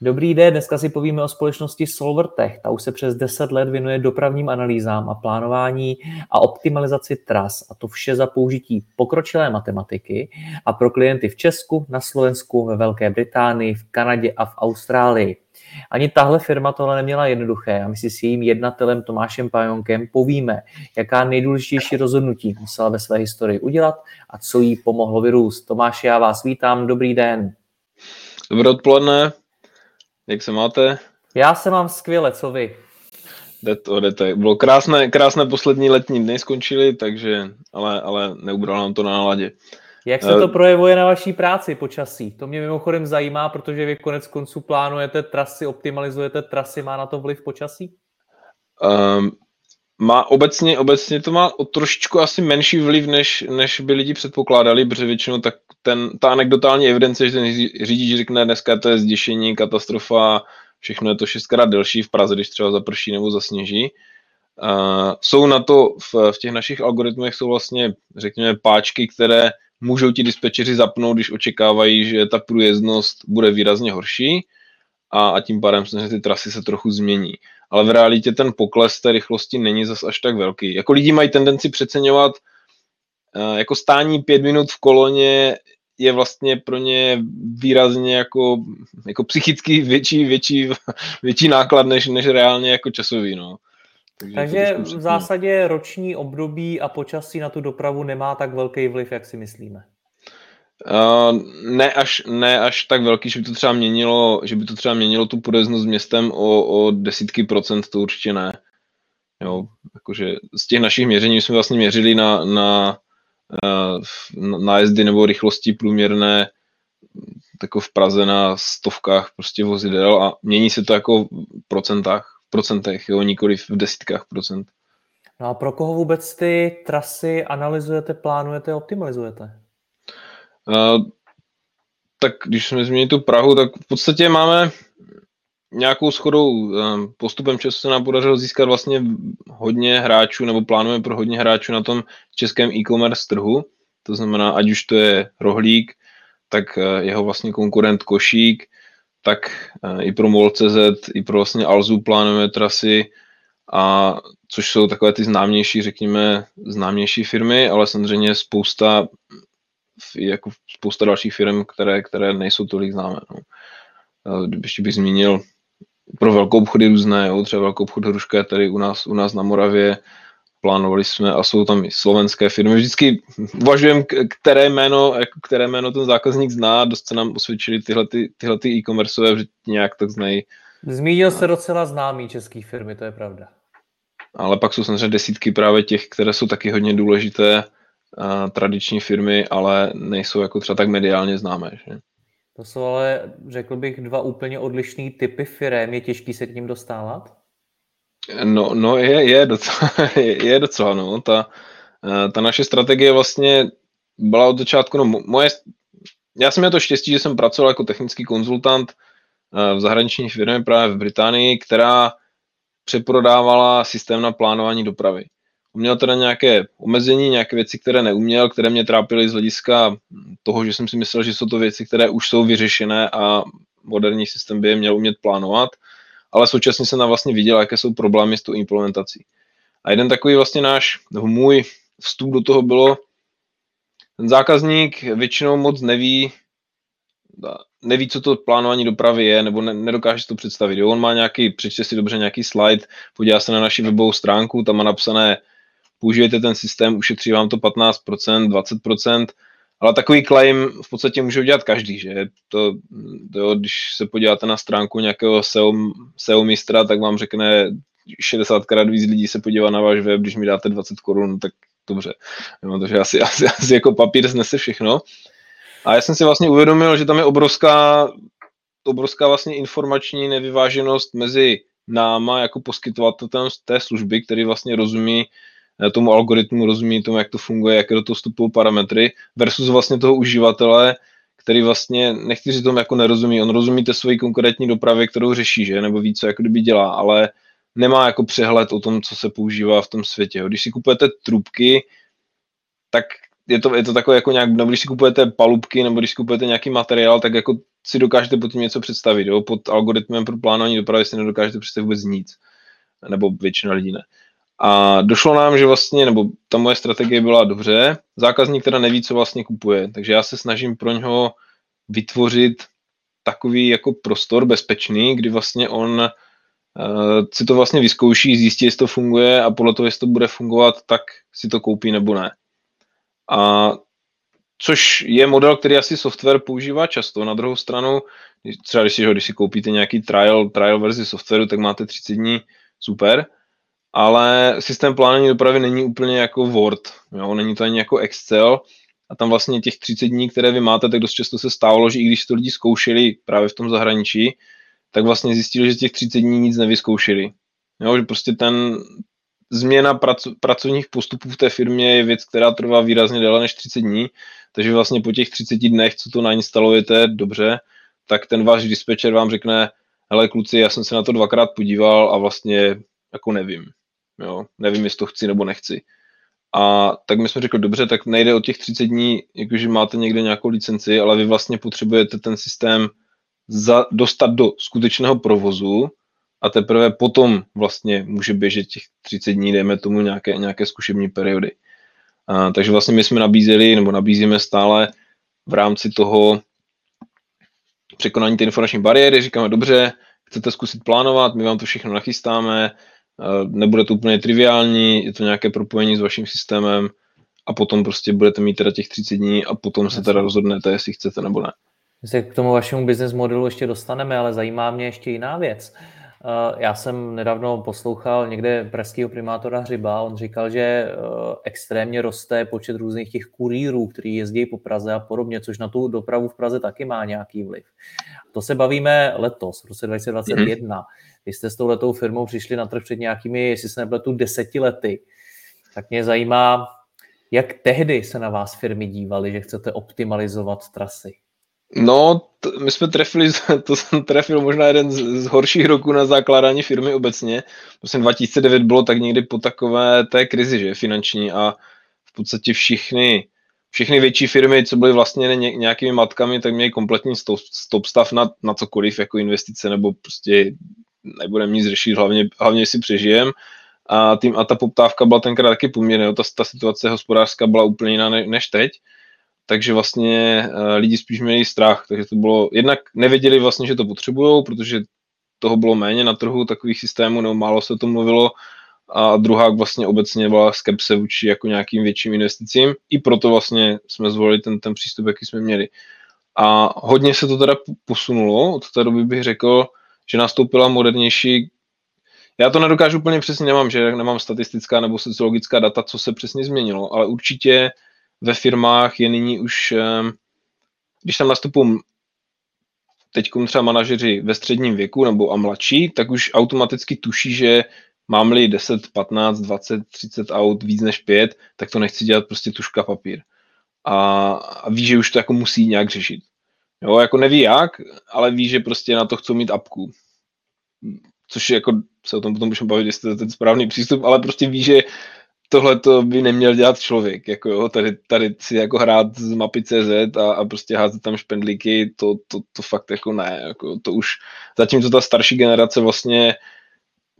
Dobrý den, dneska si povíme o společnosti Solvertech. Ta už se přes 10 let věnuje dopravním analýzám a plánování a optimalizaci tras a to vše za použití pokročilé matematiky a pro klienty v Česku, na Slovensku, ve Velké Británii, v Kanadě a v Austrálii. Ani tahle firma tohle neměla jednoduché a my si s jejím jednatelem Tomášem Pajonkem povíme, jaká nejdůležitější rozhodnutí musela ve své historii udělat a co jí pomohlo vyrůst. Tomáši, já vás vítám, dobrý den. Dobré odpoledne, jak se máte? Já se mám skvěle, co vy? Jde to, jde to. Bylo krásné, krásné poslední letní dny skončily, takže, ale, ale neubralo nám to na náladě. Jak se to uh, projevuje na vaší práci počasí? To mě mimochodem zajímá, protože vy konec konců plánujete trasy, optimalizujete trasy, má na to vliv počasí? Um, má obecně, obecně to má o trošičku asi menší vliv, než, než by lidi předpokládali, protože většinou tak ten, ta anekdotální evidence, že ten řidič řekne dneska to je zděšení, katastrofa, všechno je to šestkrát delší v Praze, když třeba zaprší nebo zasněží. Uh, jsou na to v, v těch našich algoritmech jsou vlastně, řekněme, páčky, které můžou ti dispečeři zapnout, když očekávají, že ta průjezdnost bude výrazně horší a, a tím pádem že ty trasy se trochu změní. Ale v realitě ten pokles té rychlosti není zas až tak velký. Jako lidi mají tendenci přeceňovat uh, jako stání pět minut v koloně je vlastně pro ně výrazně jako, jako psychicky větší, větší, větší náklad než, než reálně jako časový. No. Takže, Takže v zásadě roční období a počasí na tu dopravu nemá tak velký vliv, jak si myslíme. Uh, ne, až, ne až tak velký, že by to třeba měnilo, že by to třeba měnilo tu podeznost městem o, o desítky procent, to určitě ne. Jo, jakože z těch našich měření jsme vlastně měřili na, na nájezdy nebo rychlosti průměrné jako v Praze na stovkách prostě vozidel a mění se to jako v procentách, v procentech, jo, nikoli v desítkách procent. No a pro koho vůbec ty trasy analyzujete, plánujete, optimalizujete? Uh, tak když jsme změnili tu Prahu, tak v podstatě máme nějakou schodou ehm, postupem času se nám podařilo získat vlastně hodně hráčů, nebo plánujeme pro hodně hráčů na tom českém e-commerce trhu. To znamená, ať už to je Rohlík, tak eh, jeho vlastně konkurent Košík, tak eh, i pro MOL.cz, i pro vlastně Alzu plánujeme trasy, a což jsou takové ty známější, řekněme, známější firmy, ale samozřejmě spousta, jako spousta dalších firm, které, které nejsou tolik známé. No. Ještě bych zmínil pro velkou obchody různé, jo, třeba velkou obchod Hruška je tady u nás, u nás na Moravě, plánovali jsme a jsou tam i slovenské firmy. Vždycky uvažujeme, které jméno, které jméno ten zákazník zná, dost se nám osvědčili tyhle, ty, tyhle ty e-commerceové, že nějak tak znají. Zmínil se docela známý český firmy, to je pravda. Ale pak jsou samozřejmě desítky právě těch, které jsou taky hodně důležité, tradiční firmy, ale nejsou jako třeba tak mediálně známé. Že? To jsou ale, řekl bych, dva úplně odlišné typy firm. Je těžký se k ním dostávat? No, no je, je, docela, je, je docela, no. Ta, eh, ta naše strategie vlastně byla od začátku, no moje, já jsem měl to štěstí, že jsem pracoval jako technický konzultant eh, v zahraniční firmě právě v Británii, která přeprodávala systém na plánování dopravy měl teda nějaké omezení, nějaké věci, které neuměl, které mě trápily z hlediska toho, že jsem si myslel, že jsou to věci, které už jsou vyřešené a moderní systém by je měl umět plánovat, ale současně jsem vlastně viděl, jaké jsou problémy s tou implementací. A jeden takový vlastně náš, můj vstup do toho bylo, ten zákazník většinou moc neví, neví, co to plánování dopravy je, nebo ne, nedokáže si to představit. Jo, on má nějaký, přečte si dobře nějaký slide, podívá se na naši webovou stránku, tam má napsané použijete ten systém, ušetří vám to 15%, 20%, ale takový claim v podstatě může udělat každý, že to, to jo, když se podíváte na stránku nějakého SEO, SEO mistra, tak vám řekne 60krát víc lidí se podívá na váš web, když mi dáte 20 korun, tak dobře. No, takže asi, asi, asi jako papír znese všechno. A já jsem si vlastně uvědomil, že tam je obrovská, obrovská vlastně informační nevyváženost mezi náma jako poskytovatelem té služby, který vlastně rozumí tomu algoritmu, rozumí tomu, jak to funguje, jaké do toho vstupují parametry, versus vlastně toho uživatele, který vlastně, nechci říct tomu jako nerozumí, on rozumí té svoji konkrétní dopravě, kterou řeší, že, nebo ví, co jako kdyby dělá, ale nemá jako přehled o tom, co se používá v tom světě. Když si kupujete trubky, tak je to, je to takové jako nějak, nebo když si kupujete palubky, nebo když si kupujete nějaký materiál, tak jako si dokážete pod tím něco představit. Jo? Pod algoritmem pro plánování dopravy si nedokážete představit vůbec nic. Nebo většina lidí ne. A došlo nám, že vlastně, nebo ta moje strategie byla dobře, zákazník teda neví, co vlastně kupuje, takže já se snažím pro něho vytvořit takový jako prostor bezpečný, kdy vlastně on uh, si to vlastně vyzkouší, zjistí, jestli to funguje a podle toho, jestli to bude fungovat, tak si to koupí nebo ne. A což je model, který asi software používá často. Na druhou stranu, třeba když si, když si koupíte nějaký trial, trial verzi softwaru, tak máte 30 dní, super, ale systém plánování dopravy není úplně jako Word, jo? není to ani jako Excel a tam vlastně těch 30 dní, které vy máte, tak dost často se stávalo, že i když to lidi zkoušeli právě v tom zahraničí, tak vlastně zjistili, že těch 30 dní nic nevyzkoušeli. Jo, že prostě ten, změna prac, pracovních postupů v té firmě je věc, která trvá výrazně déle než 30 dní, takže vlastně po těch 30 dnech, co to nainstalujete dobře, tak ten váš dispečer vám řekne, hele kluci, já jsem se na to dvakrát podíval a vlastně jako nevím. Jo, nevím, jestli to chci nebo nechci. A tak my jsme řekli, dobře, tak nejde o těch 30 dní, jakože máte někde nějakou licenci, ale vy vlastně potřebujete ten systém za, dostat do skutečného provozu, a teprve potom vlastně může běžet těch 30 dní, dejme tomu nějaké, nějaké zkušební periody. A, takže vlastně my jsme nabízeli, nebo nabízíme stále v rámci toho překonání té informační bariéry, říkáme, dobře, chcete zkusit plánovat, my vám to všechno nachystáme, nebude to úplně triviální, je to nějaké propojení s vaším systémem a potom prostě budete mít teda těch 30 dní a potom se teda rozhodnete, jestli chcete nebo ne. My se k tomu vašemu business modelu ještě dostaneme, ale zajímá mě ještě jiná věc. Eh, já jsem nedávno poslouchal někde pražského primátora Hřiba, on říkal, že eh, extrémně roste počet různých těch kurýrů, kteří jezdí po Praze a podobně, což na tu dopravu v Praze taky má nějaký vliv. To se bavíme letos, v roce 2021. Mm-hmm. Vy jste s tou letou firmou přišli na trh před nějakými, jestli se nepletu, deseti lety. Tak mě zajímá, jak tehdy se na vás firmy dívaly, že chcete optimalizovat trasy? No, t- my jsme trefili, to jsem trefil možná jeden z, z horších roků na zakládání firmy obecně. Prostě 2009 bylo tak někdy po takové té krizi, že finanční a v podstatě všichni, všechny větší firmy, co byly vlastně ně, nějakými matkami, tak měly kompletní stop, stop stav na, na cokoliv, jako investice, nebo prostě nebudeme nic řešit, hlavně, hlavně si přežijem. A, tím, a ta poptávka byla tenkrát taky poměrně, ta, ta situace hospodářská byla úplně jiná ne, než teď takže vlastně uh, lidi spíš měli strach, takže to bylo, jednak nevěděli vlastně, že to potřebují, protože toho bylo méně na trhu takových systémů, nebo málo se to mluvilo, a druhá vlastně obecně byla skepse vůči jako nějakým větším investicím, i proto vlastně jsme zvolili ten, ten přístup, jaký jsme měli. A hodně se to teda posunulo, od té doby bych řekl, že nastoupila modernější já to nedokážu úplně přesně, nemám, že nemám statistická nebo sociologická data, co se přesně změnilo, ale určitě ve firmách je nyní už, ehm, když tam nastupují teď třeba manažeři ve středním věku nebo a mladší, tak už automaticky tuší, že mám-li 10, 15, 20, 30 aut víc než 5, tak to nechci dělat prostě tuška papír. A, a ví, že už to jako musí nějak řešit. Jo, jako neví jak, ale ví, že prostě na to chcou mít apku. Což jako se o tom potom můžeme bavit, jestli to je ten správný přístup, ale prostě ví, že tohle to by neměl dělat člověk, jako jo, tady, tady si jako hrát z mapy CZ a, a prostě házet tam špendlíky, to, to, to fakt jako ne, jako to už, zatímco ta starší generace vlastně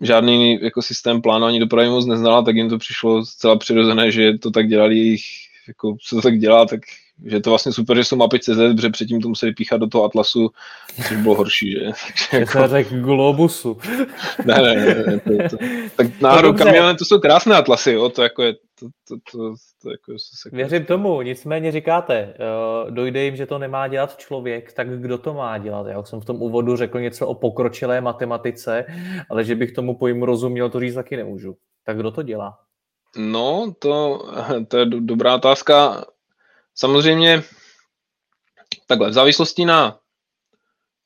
žádný jako systém plánování dopravy moc neznala, tak jim to přišlo zcela přirozené, že to tak dělali jejich, jako se to tak dělá, tak že je to vlastně super, že jsou mapy CZ, protože předtím to museli píchat do toho Atlasu, což bylo horší, že? Já jako... řekl Globusu. ne, ne, ne, ne to, to, tak náhodou kamiony, to jsou krásné Atlasy, jo, to jako je, to, to, to, to jako se... Věřím tomu, nicméně říkáte, uh, dojde jim, že to nemá dělat člověk, tak kdo to má dělat? Já jsem v tom úvodu řekl něco o pokročilé matematice, ale že bych tomu pojmu rozuměl, to říct taky nemůžu. Tak kdo to dělá? No, to, to je dobrá otázka. Samozřejmě takhle, v závislosti na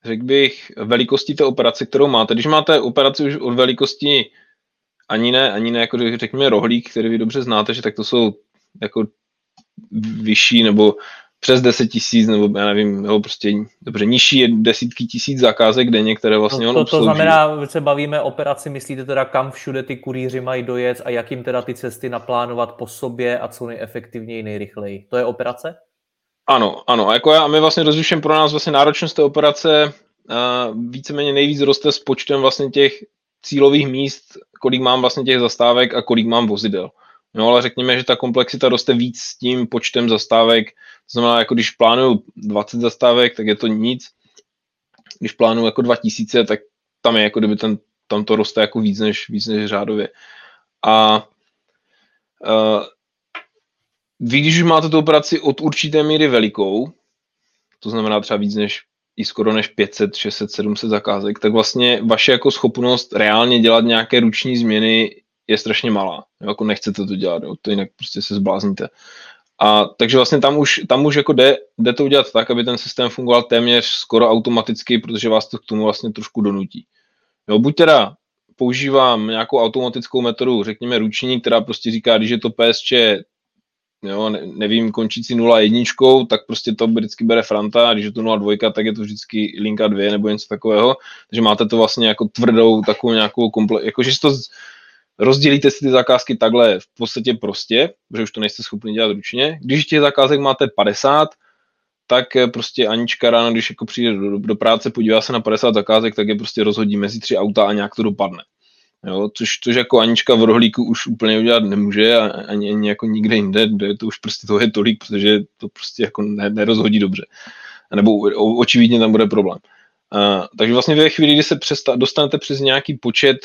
řekl bych, velikosti té operace, kterou máte. Když máte operaci už od velikosti ani ne, ani ne, jako řekněme rohlík, který vy dobře znáte, že tak to jsou jako vyšší nebo přes 10 tisíc, nebo já nevím, nebo prostě dobře, nižší je desítky tisíc zakázek denně, které vlastně no, to, on to, to znamená, že se bavíme operaci, myslíte teda, kam všude ty kurýři mají dojet a jak jim teda ty cesty naplánovat po sobě a co nejefektivněji, nejrychleji. To je operace? Ano, ano. A jako já, a my vlastně rozlišujeme pro nás vlastně náročnost té operace uh, víceméně nejvíc roste s počtem vlastně těch cílových míst, kolik mám vlastně těch zastávek a kolik mám vozidel. No ale řekněme, že ta komplexita roste víc s tím počtem zastávek, to znamená, jako když plánuju 20 zastávek, tak je to nic. Když plánuju jako 2000, tak tam je jako kdyby ten, tam to roste jako víc než, víc než řádově. A uh, vy, když už máte tu operaci od určité míry velikou, to znamená třeba víc než i skoro než 500, 600, 700 zakázek, tak vlastně vaše jako schopnost reálně dělat nějaké ruční změny je strašně malá. Jo, jako nechcete to dělat, jo, to jinak prostě se zblázníte. A takže vlastně tam už, tam už jako jde, jde to udělat tak, aby ten systém fungoval téměř skoro automaticky, protože vás to k tomu vlastně trošku donutí. Jo, buď teda používám nějakou automatickou metodu, řekněme ruční, která prostě říká, když je to PSČ jo, ne, nevím, končící 0 jedničkou, tak prostě to vždycky bere Franta, a když je to 0 dvojka, tak je to vždycky linka 2 nebo něco takového, takže máte to vlastně jako tvrdou takovou nějakou komple- jakože to rozdělíte si ty zakázky takhle v podstatě prostě, protože už to nejste schopni dělat ručně. Když těch zakázek máte 50, tak eh, prostě Anička ráno, když jako přijde do, do práce, podívá se na 50 zakázek, tak je prostě rozhodí mezi tři auta a nějak to dopadne. Jo, což, což jako Anička v rohlíku už úplně udělat nemůže a ani, ani jako nikde jinde, kde to už prostě to je tolik, protože to prostě jako ne, nerozhodí dobře. Nebo očividně tam bude problém. Uh, takže vlastně ve chvíli, kdy se přesta- dostanete přes nějaký počet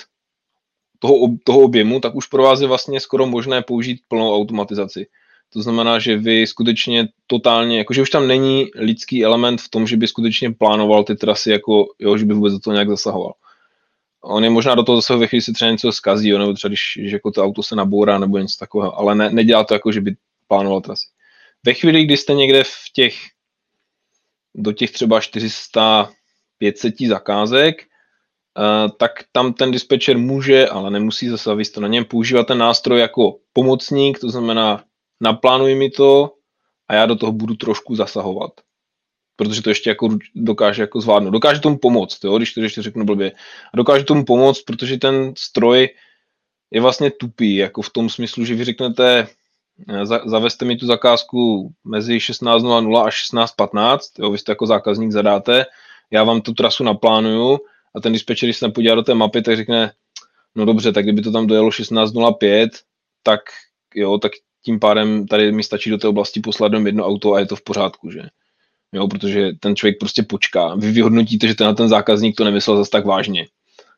toho, toho objemu, tak už pro vás je vlastně skoro možné použít plnou automatizaci. To znamená, že vy skutečně totálně, jakože už tam není lidský element v tom, že by skutečně plánoval ty trasy, jako jo, že by vůbec do toho nějak zasahoval on je možná do toho zase ve chvíli si třeba něco zkazí, jo, nebo třeba když, když jako to auto se nabourá nebo něco takového, ale ne, nedělá to jako, že by plánoval trasy. Ve chvíli, kdy jste někde v těch, do těch třeba 400, 500 zakázek, tak tam ten dispečer může, ale nemusí zase, to na něm používat ten nástroj jako pomocník, to znamená naplánuj mi to a já do toho budu trošku zasahovat protože to ještě jako dokáže jako zvládnout. Dokáže tomu pomoct, jo, když to ještě řeknu blbě. A dokáže tomu pomoct, protože ten stroj je vlastně tupý, jako v tom smyslu, že vy řeknete, eh, za, zavezte mi tu zakázku mezi 16.00 a 16.15, jo, vy jste jako zákazník zadáte, já vám tu trasu naplánuju a ten dispečer, když se podívá do té mapy, tak řekne, no dobře, tak kdyby to tam dojelo 16.05, tak jo, tak tím pádem tady mi stačí do té oblasti poslat jedno auto a je to v pořádku, že? jo, protože ten člověk prostě počká. Vy vyhodnotíte, že ten, ten zákazník to nemyslel zase tak vážně.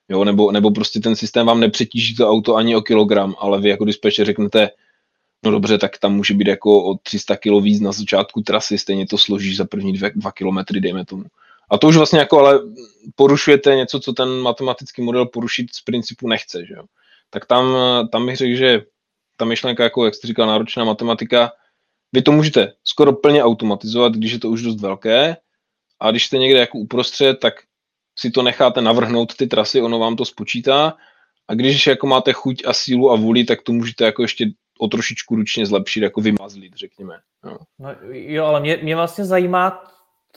Jo, nebo, nebo prostě ten systém vám nepřetíží to auto ani o kilogram, ale vy jako dispečer řeknete, no dobře, tak tam může být jako o 300 kg víc na začátku trasy, stejně to složíš za první dvě, dva kilometry, dejme tomu. A to už vlastně jako ale porušujete něco, co ten matematický model porušit z principu nechce, že jo. Tak tam, tam bych řekl, že ta myšlenka, jako jak jste říkal, náročná matematika, vy to můžete skoro plně automatizovat, když je to už dost velké, a když jste někde jako uprostřed, tak si to necháte navrhnout ty trasy, ono vám to spočítá, a když jako máte chuť a sílu a vůli, tak to můžete jako ještě o trošičku ručně zlepšit, jako vymazlit, řekněme. No. No, jo, ale mě, mě vlastně zajímá,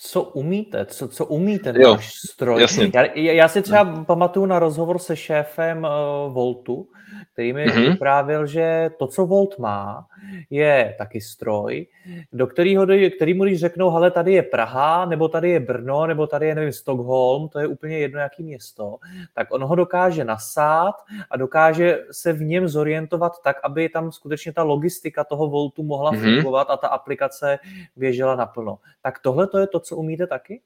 co umíte, co, co umí ten jo, váš stroj. Jasně. Já, já si třeba no. pamatuju na rozhovor se šéfem uh, Voltu, který mi mm-hmm. vyprávěl, že to, co Volt má, je taky stroj, do kterého, který mu když řeknou, hele, tady je Praha, nebo tady je Brno, nebo tady je, nevím, Stockholm, to je úplně jedno, jaký město, tak on ho dokáže nasát a dokáže se v něm zorientovat tak, aby tam skutečně ta logistika toho Voltu mohla mm-hmm. fungovat a ta aplikace běžela naplno. Tak tohle to je to, co umíte taky?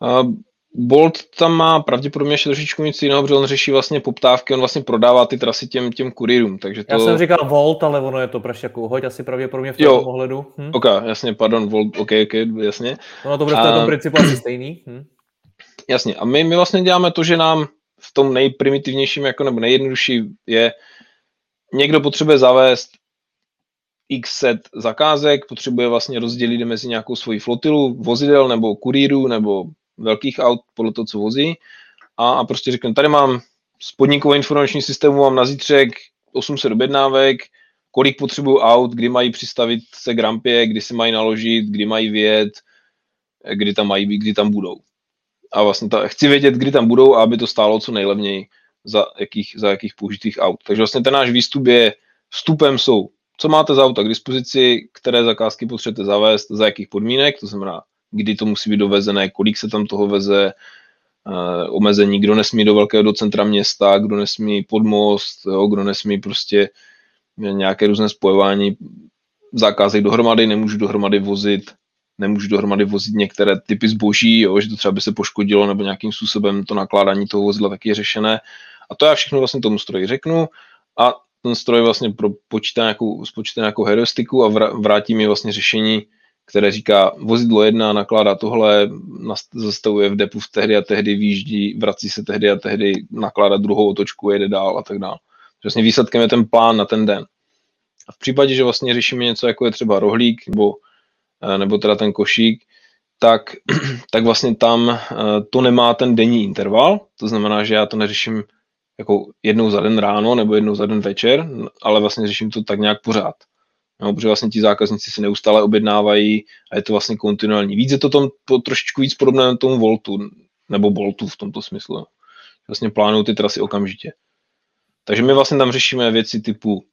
Uh, Bolt tam má pravděpodobně ještě trošičku nic jiného, protože on řeší vlastně poptávky, on vlastně prodává ty trasy těm, těm kurýrům, takže to... Já jsem říkal Volt, ale ono je to jako hoď asi pravděpodobně v tom ohledu. Hm? Ok, jasně, pardon, Volt, ok, ok, jasně. Ono to bude v tom principu asi stejný. Hm? Jasně, a my, my vlastně děláme to, že nám v tom nejprimitivnějším, jako nebo nejjednodušší je, někdo potřebuje zavést x set zakázek, potřebuje vlastně rozdělit mezi nějakou svoji flotilu vozidel nebo kurýrů nebo velkých aut podle toho, co vozí a, a prostě řekne, tady mám spodníkové informační systému, mám na zítřek 800 objednávek, kolik potřebuju aut, kdy mají přistavit se k rampě, kdy se mají naložit, kdy mají vyjet, kdy tam mají být, kdy tam budou. A vlastně ta, chci vědět, kdy tam budou aby to stálo co nejlevněji za jakých, za jakých použitých aut. Takže vlastně ten náš výstup je, vstupem jsou, co máte za auta k dispozici, které zakázky potřebujete zavést, za jakých podmínek, to znamená, kdy to musí být dovezené, kolik se tam toho veze, uh, omezení, kdo nesmí do velkého do centra města, kdo nesmí pod most, jo, kdo nesmí prostě nějaké různé spojování zakázek dohromady, nemůžu dohromady vozit nemůžu dohromady vozit některé typy zboží, jo, že to třeba by se poškodilo nebo nějakým způsobem to nakládání toho vozidla taky je řešené. A to já všechno vlastně tomu stroji řeknu a ten stroj vlastně pro, počítá nějakou, spočítá nějakou heuristiku a vrátí mi vlastně řešení, které říká, vozidlo jedna nakládá tohle, zastavuje v depu v tehdy a tehdy, výjíždí, vrací se tehdy a tehdy, nakládá druhou otočku, jede dál a tak dále. Vlastně výsledkem je ten plán na ten den. A v případě, že vlastně řešíme něco, jako je třeba rohlík nebo, eh, nebo teda ten košík, tak, tak vlastně tam eh, to nemá ten denní interval, to znamená, že já to neřeším jako jednou za den ráno nebo jednou za den večer, ale vlastně řeším to tak nějak pořád. No, protože vlastně ti zákazníci si neustále objednávají a je to vlastně kontinuální. Víc je to tom, to trošičku víc podobné tomu Voltu, nebo Boltu v tomto smyslu. Vlastně plánují ty trasy okamžitě. Takže my vlastně tam řešíme věci typu,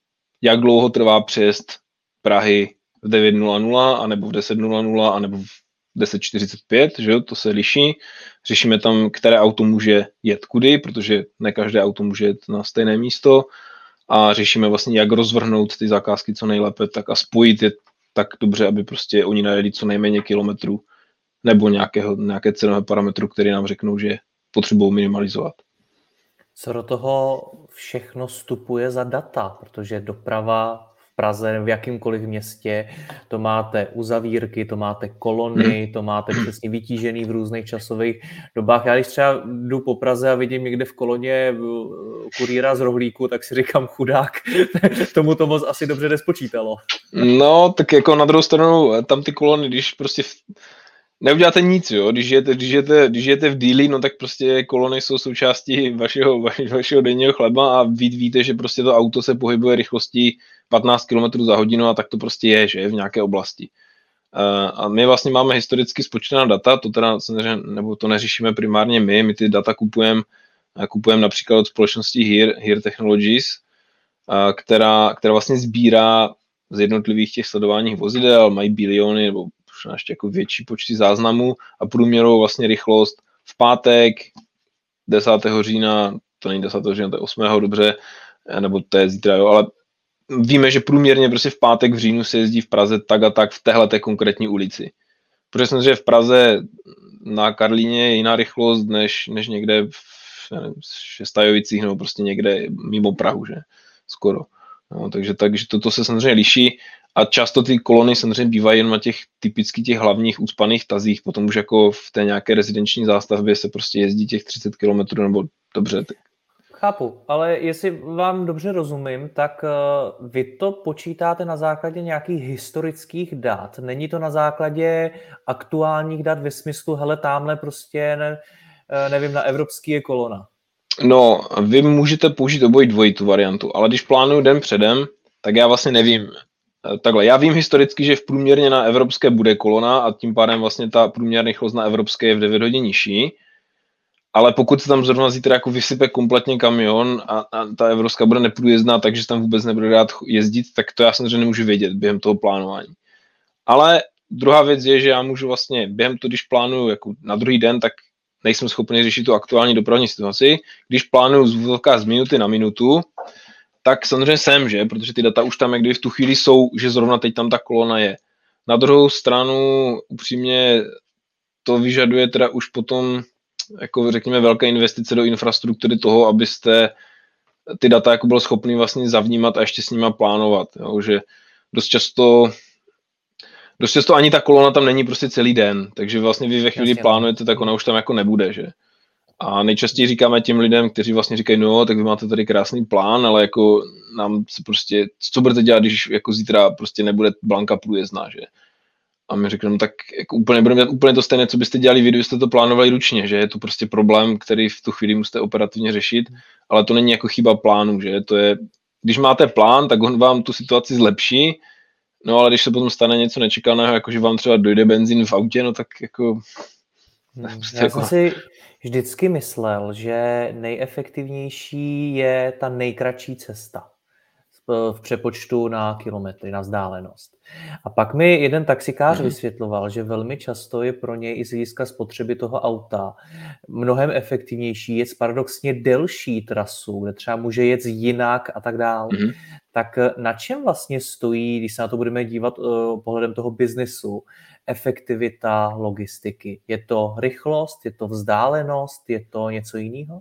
jak dlouho trvá přejezd Prahy v 9.00, anebo v 10.00, anebo v 10.45, že jo, to se liší. Řešíme tam, které auto může jet kudy, protože ne každé auto může jet na stejné místo a řešíme vlastně, jak rozvrhnout ty zakázky co nejlépe, tak a spojit je tak dobře, aby prostě oni najeli co nejméně kilometrů nebo nějakého, nějaké cenové parametru, které nám řeknou, že potřebují minimalizovat. Co do toho všechno vstupuje za data, protože doprava Praze, v jakýmkoliv městě, to máte uzavírky, to máte kolony, to máte přesně vytížený v různých časových dobách. Já když třeba jdu po Praze a vidím někde v koloně eh, kurýra z rohlíku, tak si říkám chudák, tomu to moc asi dobře nespočítalo. No, tak jako na druhou stranu, tam ty kolony, když prostě v neuděláte nic, jo. Když žijete, když žijete, když žijete v díli, no tak prostě kolony jsou součástí vašeho, vašeho denního chleba a vy víte, že prostě to auto se pohybuje rychlostí 15 km za hodinu a tak to prostě je, že v nějaké oblasti. A my vlastně máme historicky spočítaná data, to teda, nebo to neřešíme primárně my, my ty data kupujeme kupujem například od společnosti Here, Here Technologies, která, která vlastně sbírá z jednotlivých těch sledování vozidel, mají biliony nebo ještě jako větší počty záznamů a průměrovou vlastně rychlost v pátek 10. října, to není 10. října, to je 8. dobře, nebo to je zítra, jo, ale víme, že průměrně prostě v pátek v říjnu se jezdí v Praze tak a tak v téhle té konkrétní ulici. Protože že v Praze na Karlíně je jiná rychlost než, než někde v nevím, Šestajovicích nebo prostě někde mimo Prahu, že? Skoro. No, takže, takže toto se samozřejmě liší a často ty kolony samozřejmě bývají jen na těch typicky těch hlavních ucpaných tazích, potom už jako v té nějaké rezidenční zástavbě se prostě jezdí těch 30 km nebo dobře. Chápu, ale jestli vám dobře rozumím, tak uh, vy to počítáte na základě nějakých historických dat. Není to na základě aktuálních dat ve smyslu, hele, tamhle prostě, ne, eh, nevím, na evropský je kolona. No, vy můžete použít obojí dvojí tu variantu, ale když plánuju den předem, tak já vlastně nevím, Eh, takhle, já vím historicky, že v průměrně na evropské bude kolona a tím pádem vlastně ta průměrná rychlost na evropské je v 9 hodin nižší, ale pokud se tam zrovna zítra jako vysype kompletně kamion a, a ta evropská bude neprůjezdná, takže tam vůbec nebude dát jezdit, tak to já samozřejmě nemůžu vědět během toho plánování. Ale druhá věc je, že já můžu vlastně během toho, když plánuju jako na druhý den, tak nejsem schopný řešit tu aktuální dopravní situaci. Když plánuju z z minuty na minutu, tak samozřejmě jsem, že, protože ty data už tam jak v tu chvíli jsou, že zrovna teď tam ta kolona je. Na druhou stranu upřímně to vyžaduje teda už potom jako řekněme velké investice do infrastruktury toho, abyste ty data jako byl schopný vlastně zavnímat a ještě s nima plánovat, jo, že dost často dost často ani ta kolona tam není prostě celý den, takže vlastně vy ve chvíli Jasně. plánujete, tak ona už tam jako nebude, že. A nejčastěji říkáme těm lidem, kteří vlastně říkají, no, tak vy máte tady krásný plán, ale jako nám se prostě, co budete dělat, když jako zítra prostě nebude Blanka průjezdná, že? A my řekneme, no, tak jako úplně budeme dělat úplně to stejné, co byste dělali vy, kdybyste to plánovali ručně, že? Je to prostě problém, který v tu chvíli musíte operativně řešit, ale to není jako chyba plánu, že? To je, když máte plán, tak on vám tu situaci zlepší, no ale když se potom stane něco nečekaného, jako že vám třeba dojde benzín v autě, no tak jako... Hmm, prostě já jako... jsem si vždycky myslel, že nejefektivnější je ta nejkratší cesta v přepočtu na kilometry, na vzdálenost. A pak mi jeden taxikář mm-hmm. vysvětloval, že velmi často je pro něj i z hlediska spotřeby toho auta mnohem efektivnější jet paradoxně delší trasu, kde třeba může jet jinak a tak dále. Mm-hmm. Tak na čem vlastně stojí, když se na to budeme dívat uh, pohledem toho biznesu, efektivita logistiky? Je to rychlost, je to vzdálenost, je to něco jiného?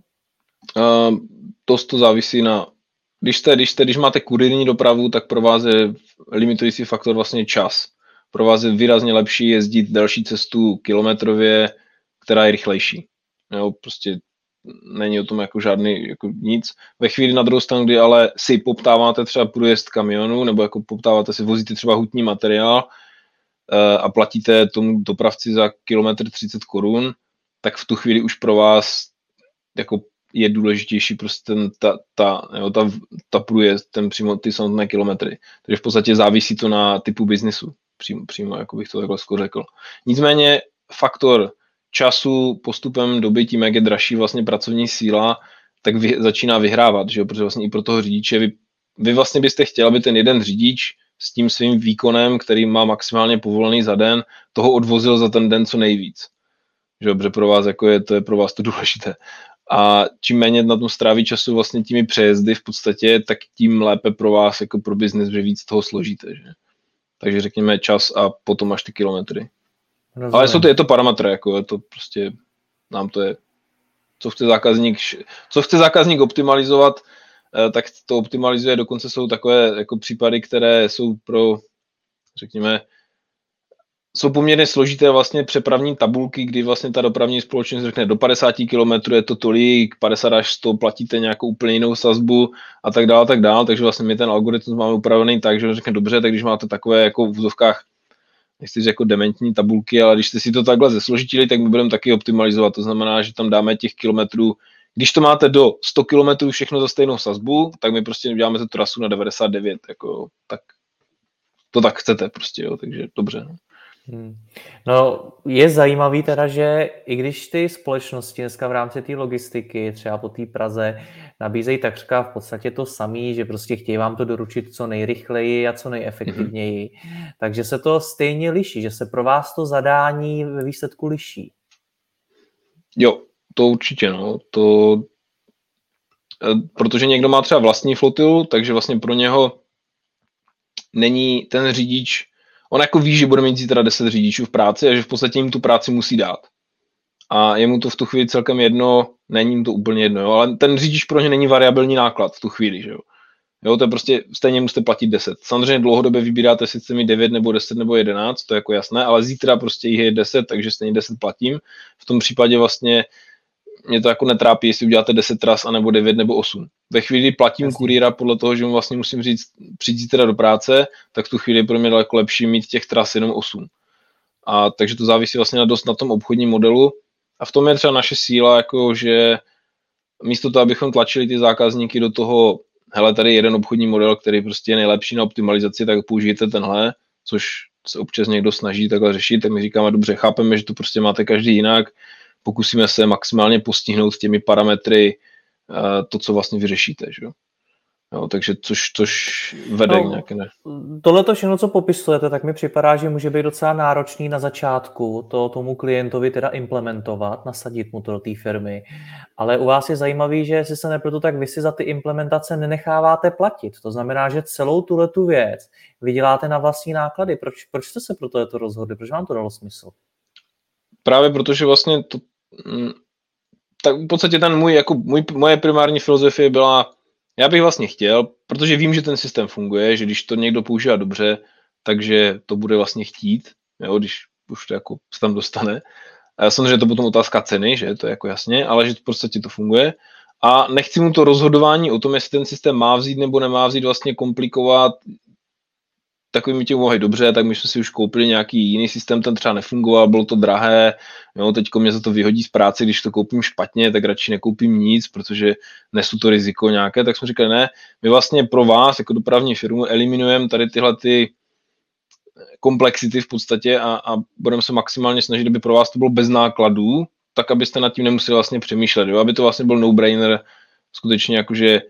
Uh, to, to závisí na když, jste, když, jste, když máte kurierní dopravu, tak pro vás je limitující faktor vlastně čas. Pro vás je výrazně lepší jezdit další cestu kilometrově, která je rychlejší. Jo, prostě není o tom jako žádný jako nic. Ve chvíli na druhou stranu, kdy ale si poptáváte třeba průjezd kamionu, nebo jako poptáváte si, vozíte třeba hutní materiál e, a platíte tomu dopravci za kilometr 30 korun, tak v tu chvíli už pro vás jako je důležitější prostě ten, ta, ta, jo, ta, ta průjezd, ten přímo ty samotné kilometry. Takže v podstatě závisí to na typu biznisu, přímo, přímo jako bych to takhle skoro řekl. Nicméně faktor času postupem doby, tím, jak je dražší vlastně pracovní síla, tak vy, začíná vyhrávat, že jo? protože vlastně i pro toho řidiče vy, vy vlastně byste chtěl, aby ten jeden řidič s tím svým výkonem, který má maximálně povolený za den, toho odvozil za ten den co nejvíc. Že jo? Pro vás jako je, to je pro vás to důležité a čím méně na tom stráví času vlastně těmi přejezdy v podstatě, tak tím lépe pro vás jako pro biznis, že víc toho složíte. Že? Takže řekněme čas a potom až ty kilometry. Rozumím. Ale jsou to, je to parametr, jako je to prostě, nám to je, co chce zákazník, co chce zákazník optimalizovat, eh, tak to optimalizuje, dokonce jsou takové jako případy, které jsou pro, řekněme, jsou poměrně složité vlastně přepravní tabulky, kdy vlastně ta dopravní společnost řekne do 50 km je to tolik, 50 až 100 platíte nějakou úplně jinou sazbu a tak dále, tak dále, takže vlastně my ten algoritmus máme upravený tak, že řekne dobře, tak když máte takové jako v vozovkách nechci říct jako dementní tabulky, ale když jste si to takhle zesložitili, tak my budeme taky optimalizovat. To znamená, že tam dáme těch kilometrů, když to máte do 100 kilometrů všechno za stejnou sazbu, tak my prostě uděláme tu trasu na 99, jako, tak to tak chcete prostě, jo, takže dobře. No. Hmm. No, je zajímavý teda, že i když ty společnosti dneska v rámci té logistiky, třeba po té Praze, nabízejí takřka v podstatě to samé, že prostě chtějí vám to doručit co nejrychleji a co nejefektivněji, mm-hmm. takže se to stejně liší, že se pro vás to zadání ve výsledku liší. Jo, to určitě, no. To, eh, protože někdo má třeba vlastní flotilu, takže vlastně pro něho není ten řidič on jako ví, že bude mít zítra 10 řidičů v práci a že v podstatě jim tu práci musí dát. A je mu to v tu chvíli celkem jedno, není mu to úplně jedno, jo, ale ten řidič pro ně není variabilní náklad v tu chvíli, že jo. Jo, to je prostě, stejně musíte platit 10. Samozřejmě dlouhodobě vybíráte sice mi 9 nebo 10 nebo 11, to je jako jasné, ale zítra prostě jich je 10, takže stejně 10 platím. V tom případě vlastně mě to jako netrápí, jestli uděláte 10 tras, anebo 9 nebo 8. Ve chvíli platím Jasně. kurýra podle toho, že mu vlastně musím říct, přijít teda do práce, tak v tu chvíli je pro mě daleko lepší mít těch tras jenom 8. A takže to závisí vlastně na dost na tom obchodním modelu. A v tom je třeba naše síla, jako že místo toho, abychom tlačili ty zákazníky do toho, hele, tady je jeden obchodní model, který prostě je nejlepší na optimalizaci, tak použijte tenhle, což se občas někdo snaží takhle řešit, tak my říkáme, dobře, chápeme, že to prostě máte každý jinak, pokusíme se maximálně postihnout těmi parametry uh, to, co vlastně vyřešíte. Že? Jo, takže což, což vede no, k nějaké ne. Tohle to všechno, co popisujete, tak mi připadá, že může být docela náročný na začátku to tomu klientovi teda implementovat, nasadit mu to do té firmy. Ale u vás je zajímavý, že si se nepletu, tak vy si za ty implementace nenecháváte platit. To znamená, že celou tuhle tu věc vyděláte na vlastní náklady. Proč, proč jste se pro to rozhodli? Proč vám to dalo smysl? Právě protože vlastně to, tak v podstatě ten můj, jako můj, moje primární filozofie byla, já bych vlastně chtěl, protože vím, že ten systém funguje, že když to někdo používá dobře, takže to bude vlastně chtít, jo, když už to jako se tam dostane. Samozřejmě je to potom otázka ceny, že to je jako jasně, ale že v podstatě to funguje. A nechci mu to rozhodování o tom, jestli ten systém má vzít nebo nemá vzít, vlastně komplikovat takovými tím mohy dobře, tak my jsme si už koupili nějaký jiný systém, ten třeba nefungoval, bylo to drahé, jo, teďko mě za to vyhodí z práce, když to koupím špatně, tak radši nekoupím nic, protože nesu to riziko nějaké, tak jsme říkali, ne, my vlastně pro vás jako dopravní firmu eliminujeme tady tyhle ty komplexity v podstatě a, a budeme se maximálně snažit, aby pro vás to bylo bez nákladů, tak abyste nad tím nemuseli vlastně přemýšlet, jo? aby to vlastně byl no-brainer, skutečně jakože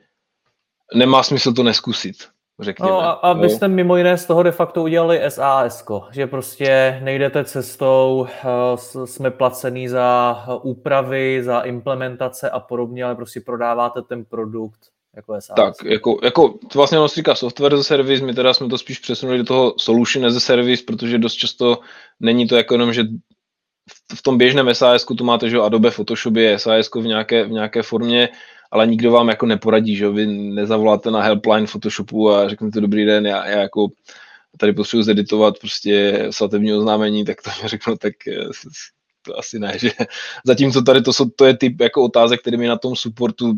nemá smysl to neskusit, řekněme. No a abyste mimo jiné z toho de facto udělali SAS, že prostě nejdete cestou, eh, jsme placený za úpravy, za implementace a podobně, ale prostě prodáváte ten produkt jako SAS. Tak, jako, jako to vlastně ono říká software as a service, my teda jsme to spíš přesunuli do toho solution as a service, protože dost často není to jako jenom, že v tom běžném SAS tu máte, že Adobe Photoshop je SAS v nějaké, v nějaké formě, ale nikdo vám jako neporadí, že vy nezavoláte na helpline Photoshopu a řeknete dobrý den, já, já jako tady potřebuji zeditovat prostě svatební oznámení, tak to mi řeknu, tak eh, to asi ne, že? Zatímco tady to, jsou, to je typ jako otázek, který my na tom supportu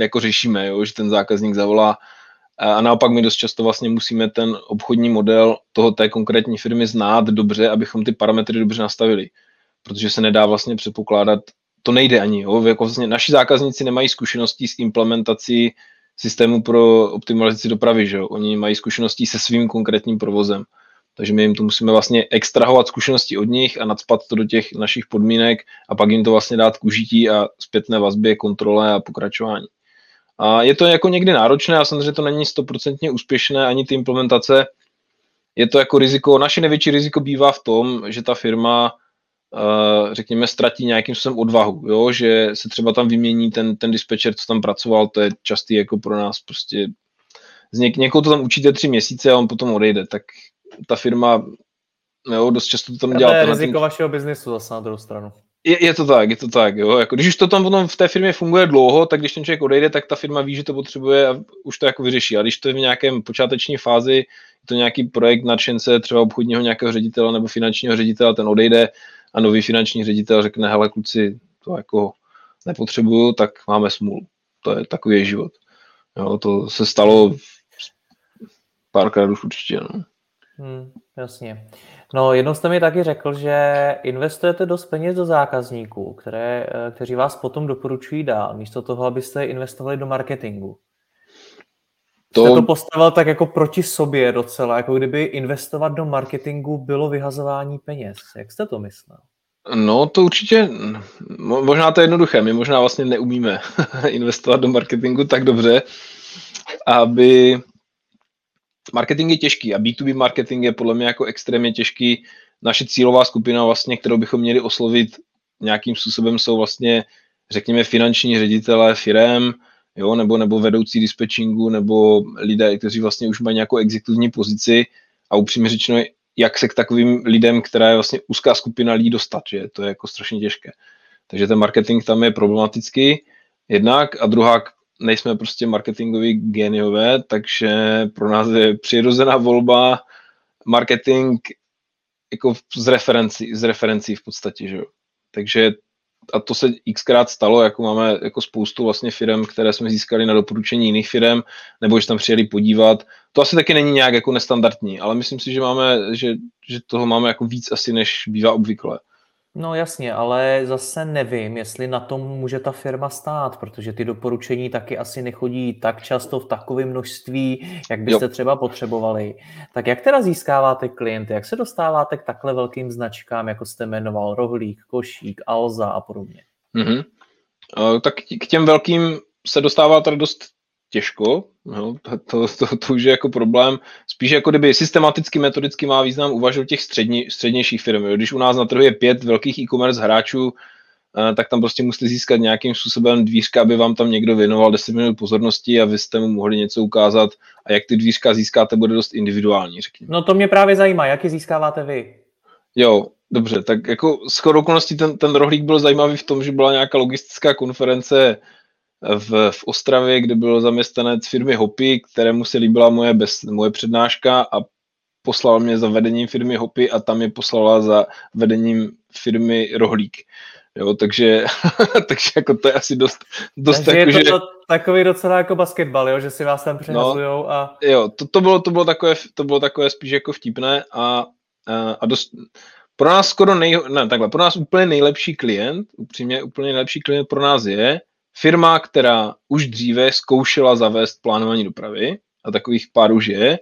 jako řešíme, jo, že ten zákazník zavolá. A naopak my dost často vlastně musíme ten obchodní model toho té konkrétní firmy znát dobře, abychom ty parametry dobře nastavili. Protože se nedá vlastně předpokládat, to nejde ani. Jo? Jako vlastně naši zákazníci nemají zkušenosti s implementací systému pro optimalizaci dopravy. Že jo? Oni mají zkušenosti se svým konkrétním provozem. Takže my jim to musíme vlastně extrahovat zkušenosti od nich a nadspat to do těch našich podmínek a pak jim to vlastně dát k užití a zpětné vazbě, kontrole a pokračování. A je to jako někdy náročné a samozřejmě to není stoprocentně úspěšné ani ty implementace. Je to jako riziko, naše největší riziko bývá v tom, že ta firma řekněme, ztratí nějakým způsobem odvahu, jo? že se třeba tam vymění ten, ten dispečer, co tam pracoval, to je častý jako pro nás prostě z něk, někoho to tam učíte tři měsíce a on potom odejde, tak ta firma jo, dost často to tam dělá. To je riziko tím... vašeho biznesu zase na druhou stranu. Je, je, to tak, je to tak, jo. Jako, když už to tam potom v té firmě funguje dlouho, tak když ten člověk odejde, tak ta firma ví, že to potřebuje a už to jako vyřeší. A když to je v nějakém počáteční fázi, je to nějaký projekt nadšence, třeba obchodního nějakého ředitele nebo finančního ředitele, ten odejde a nový finanční ředitel řekne, hele kluci, to jako nepotřebuju, tak máme smůlu. To je takový život. Jo, to se stalo párkrát už určitě. No. Hmm, jasně. No, jednou jste mi taky řekl, že investujete dost peněz do zákazníků, které, eh, kteří vás potom doporučují dál, místo toho, abyste investovali do marketingu. To... Jste to postavil tak jako proti sobě docela, jako kdyby investovat do marketingu bylo vyhazování peněz. Jak jste to myslel? No to určitě, možná to je jednoduché, my možná vlastně neumíme investovat do marketingu tak dobře, aby marketing je těžký a B2B marketing je podle mě jako extrémně těžký. Naše cílová skupina vlastně, kterou bychom měli oslovit nějakým způsobem jsou vlastně, řekněme, finanční ředitelé firem, jo, nebo, nebo vedoucí dispečingu, nebo lidé, kteří vlastně už mají nějakou exekutivní pozici a upřímně řečeno, jak se k takovým lidem, která je vlastně úzká skupina lidí dostat, že to je jako strašně těžké. Takže ten marketing tam je problematický jednak a druhá, nejsme prostě marketingoví geniové, takže pro nás je přirozená volba marketing jako z referencí, z referencí v podstatě, že jo. Takže a to se xkrát stalo, jako máme jako spoustu vlastně firm, které jsme získali na doporučení jiných firm, nebo že tam přijeli podívat. To asi taky není nějak jako nestandardní, ale myslím si, že máme, že, že toho máme jako víc asi, než bývá obvykle. No jasně, ale zase nevím, jestli na tom může ta firma stát, protože ty doporučení taky asi nechodí tak často v takovém množství, jak byste jo. třeba potřebovali. Tak jak teda získáváte klienty? Jak se dostáváte k takhle velkým značkám, jako jste jmenoval Rohlík, Košík, Alza a podobně? Mm-hmm. Uh, tak k těm velkým se dostává tady dost těžko, no, to, to, to, to už je jako problém. Spíš jako kdyby systematicky, metodicky má význam uvažovat těch střední, střednějších firm. Jo. Když u nás na trhu je pět velkých e-commerce hráčů, eh, tak tam prostě musíte získat nějakým způsobem dvířka, aby vám tam někdo věnoval 10 minut pozornosti a vy jste mu mohli něco ukázat. A jak ty dvířka získáte, bude dost individuální, řekněme. No to mě právě zajímá, jak je získáváte vy? Jo, dobře, tak jako s okolností ten, ten rohlík byl zajímavý v tom, že byla nějaká logistická konference v, v Ostravě, kde byl zaměstnanec firmy Hopy, kterému se líbila moje, bez, moje přednáška a poslal mě za vedením firmy Hopy a tam je poslala za vedením firmy Rohlík. Jo, takže, takže jako to je asi dost, dost takže jako, je to, že... takový docela jako basketbal, jo, že si vás tam přehazujou no, a... Jo, to, to, bylo, to, bylo takové, to bylo takové spíš jako vtipné a, a, a dost, pro nás skoro nej, ne, takhle, pro nás úplně nejlepší klient, upřímně úplně nejlepší klient pro nás je firma, která už dříve zkoušela zavést plánování dopravy a takových pár už je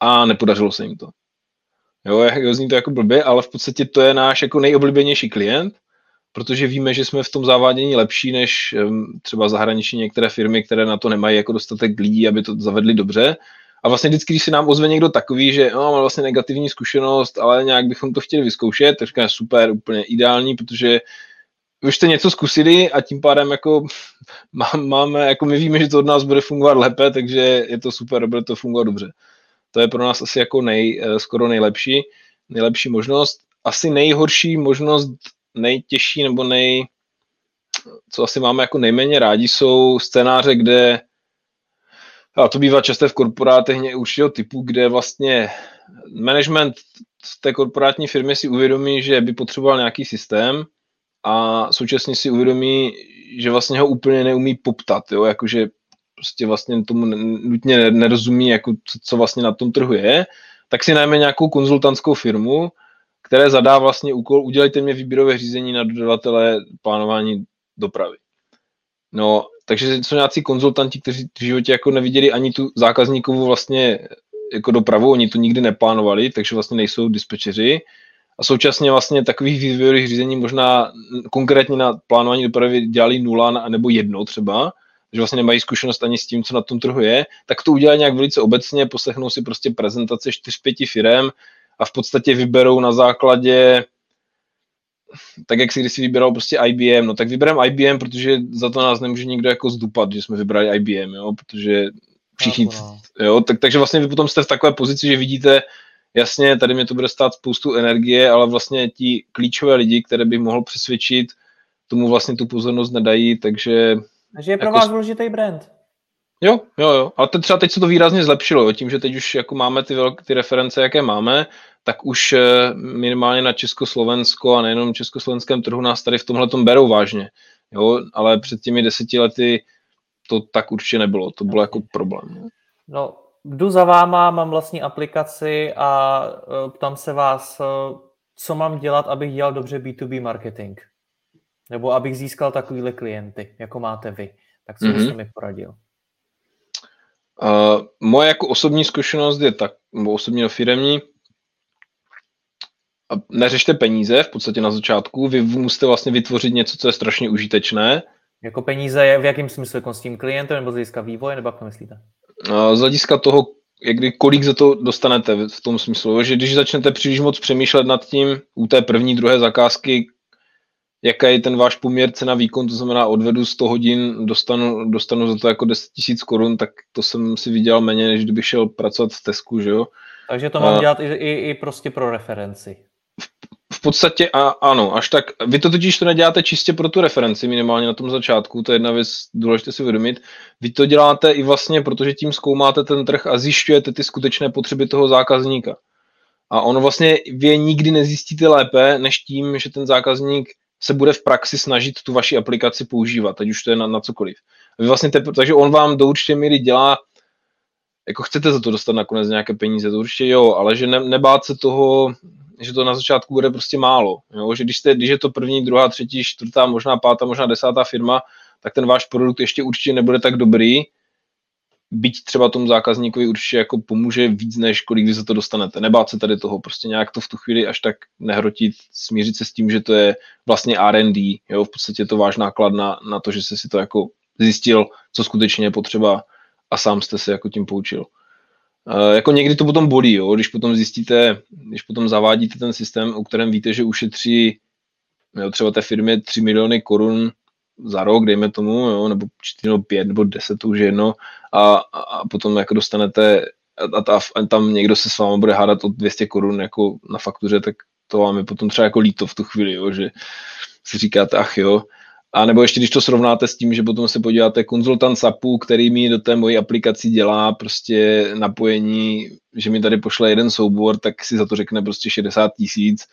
a nepodařilo se jim to. Jo, jo zní to jako blbě, ale v podstatě to je náš jako nejoblíbenější klient, protože víme, že jsme v tom zavádění lepší než třeba zahraniční některé firmy, které na to nemají jako dostatek lidí, aby to zavedli dobře. A vlastně vždycky, když se nám ozve někdo takový, že no, má vlastně negativní zkušenost, ale nějak bychom to chtěli vyzkoušet, tak říkáme super, úplně ideální, protože už jste něco zkusili a tím pádem jako máme, jako my víme, že to od nás bude fungovat lépe, takže je to super, bude to fungovat dobře. To je pro nás asi jako nej, eh, skoro nejlepší, nejlepší možnost. Asi nejhorší možnost, nejtěžší nebo nej, co asi máme jako nejméně rádi, jsou scénáře, kde a to bývá často v korporátech určitého typu, kde vlastně management té korporátní firmy si uvědomí, že by potřeboval nějaký systém a současně si uvědomí, že vlastně ho úplně neumí poptat, jo, jakože prostě vlastně tomu nutně nerozumí, jako co, co vlastně na tom trhu je, tak si najme nějakou konzultantskou firmu, které zadá vlastně úkol, udělejte mě výběrové řízení na dodavatele plánování dopravy. No, takže jsou nějací konzultanti, kteří v životě jako neviděli ani tu zákazníkovou vlastně jako dopravu, oni to nikdy neplánovali, takže vlastně nejsou dispečeři. A současně vlastně takových výběrových řízení možná konkrétně na plánování dopravy dělali nula nebo jedno třeba, že vlastně nemají zkušenost ani s tím, co na tom trhu je, tak to udělají nějak velice obecně, poslechnou si prostě prezentace 4-5 firem a v podstatě vyberou na základě tak jak si když si vybíral prostě IBM, no tak vybereme IBM, protože za to nás nemůže nikdo jako zdupat, že jsme vybrali IBM, jo, protože všichni, no. jo, tak, takže vlastně vy potom jste v takové pozici, že vidíte, jasně, tady mě to bude stát spoustu energie, ale vlastně ti klíčové lidi, které by mohl přesvědčit, tomu vlastně tu pozornost nedají, takže... Takže je pro jako... vás důležitý brand. Jo, jo, jo. Ale teď třeba teď se to výrazně zlepšilo, jo. tím, že teď už jako máme ty, velké, ty reference, jaké máme, tak už eh, minimálně na Československo a nejenom československém trhu nás tady v tomhle berou vážně. Jo, ale před těmi deseti lety to tak určitě nebylo, to bylo jako problém. No, jdu za váma, mám vlastní aplikaci a uh, ptám se vás, uh, co mám dělat, abych dělal dobře B2B marketing? Nebo abych získal takovýhle klienty, jako máte vy. Tak co mm-hmm. byste mi poradil? Uh, moje jako osobní zkušenost je tak, nebo osobní firemní, neřešte peníze v podstatě na začátku, vy musíte vlastně vytvořit něco, co je strašně užitečné. Jako peníze je v jakém smyslu, jako s tím klientem nebo z hlediska vývoje, nebo jak to myslíte? Z hlediska toho, jak kdy, kolik za to dostanete v tom smyslu, že když začnete příliš moc přemýšlet nad tím u té první, druhé zakázky, jaký je ten váš poměr cena výkon, to znamená odvedu 100 hodin, dostanu, dostanu za to jako 10 000 korun, tak to jsem si viděl méně, než kdybych šel pracovat v Tesku, že jo. Takže to mám a... dělat i, i, i prostě pro referenci v podstatě a, ano, až tak. Vy to totiž to neděláte čistě pro tu referenci, minimálně na tom začátku, to je jedna věc, důležité si uvědomit. Vy to děláte i vlastně, protože tím zkoumáte ten trh a zjišťujete ty skutečné potřeby toho zákazníka. A ono vlastně vy nikdy nezjistíte lépe, než tím, že ten zákazník se bude v praxi snažit tu vaši aplikaci používat, ať už to je na, na cokoliv. Vy vlastně te, takže on vám do určité míry dělá, jako chcete za to dostat nakonec nějaké peníze, to určitě jo, ale že ne, nebát se toho že to na začátku bude prostě málo. Jo? Že když, jste, když je to první, druhá, třetí, čtvrtá, možná pátá, možná desátá firma, tak ten váš produkt ještě určitě nebude tak dobrý, byť třeba tomu zákazníkovi určitě jako pomůže víc, než kolik vy za to dostanete. Nebát se tady toho, prostě nějak to v tu chvíli až tak nehrotit, smířit se s tím, že to je vlastně R&D, jo, v podstatě to váš náklad na, na to, že jste si to jako zjistil, co skutečně je potřeba a sám jste se jako tím poučil. Jako někdy to potom bolí, jo, když potom zjistíte, když potom zavádíte ten systém, o kterém víte, že ušetří jo, třeba té firmě 3 miliony korun za rok, dejme tomu, jo, nebo 4 nebo 5 nebo 10, to už je jedno, a, a potom jako dostanete a, a, a tam někdo se s vámi bude hádat o 200 korun jako na faktuře, tak to vám je potom třeba jako líto v tu chvíli, jo, že si říkáte, ach jo, A nebo ještě když to srovnáte s tím, že potom se podíváte konzultant SAPu, který mi do té mojí aplikaci dělá prostě napojení, že mi tady pošle jeden soubor, tak si za to řekne prostě 60 tisíc.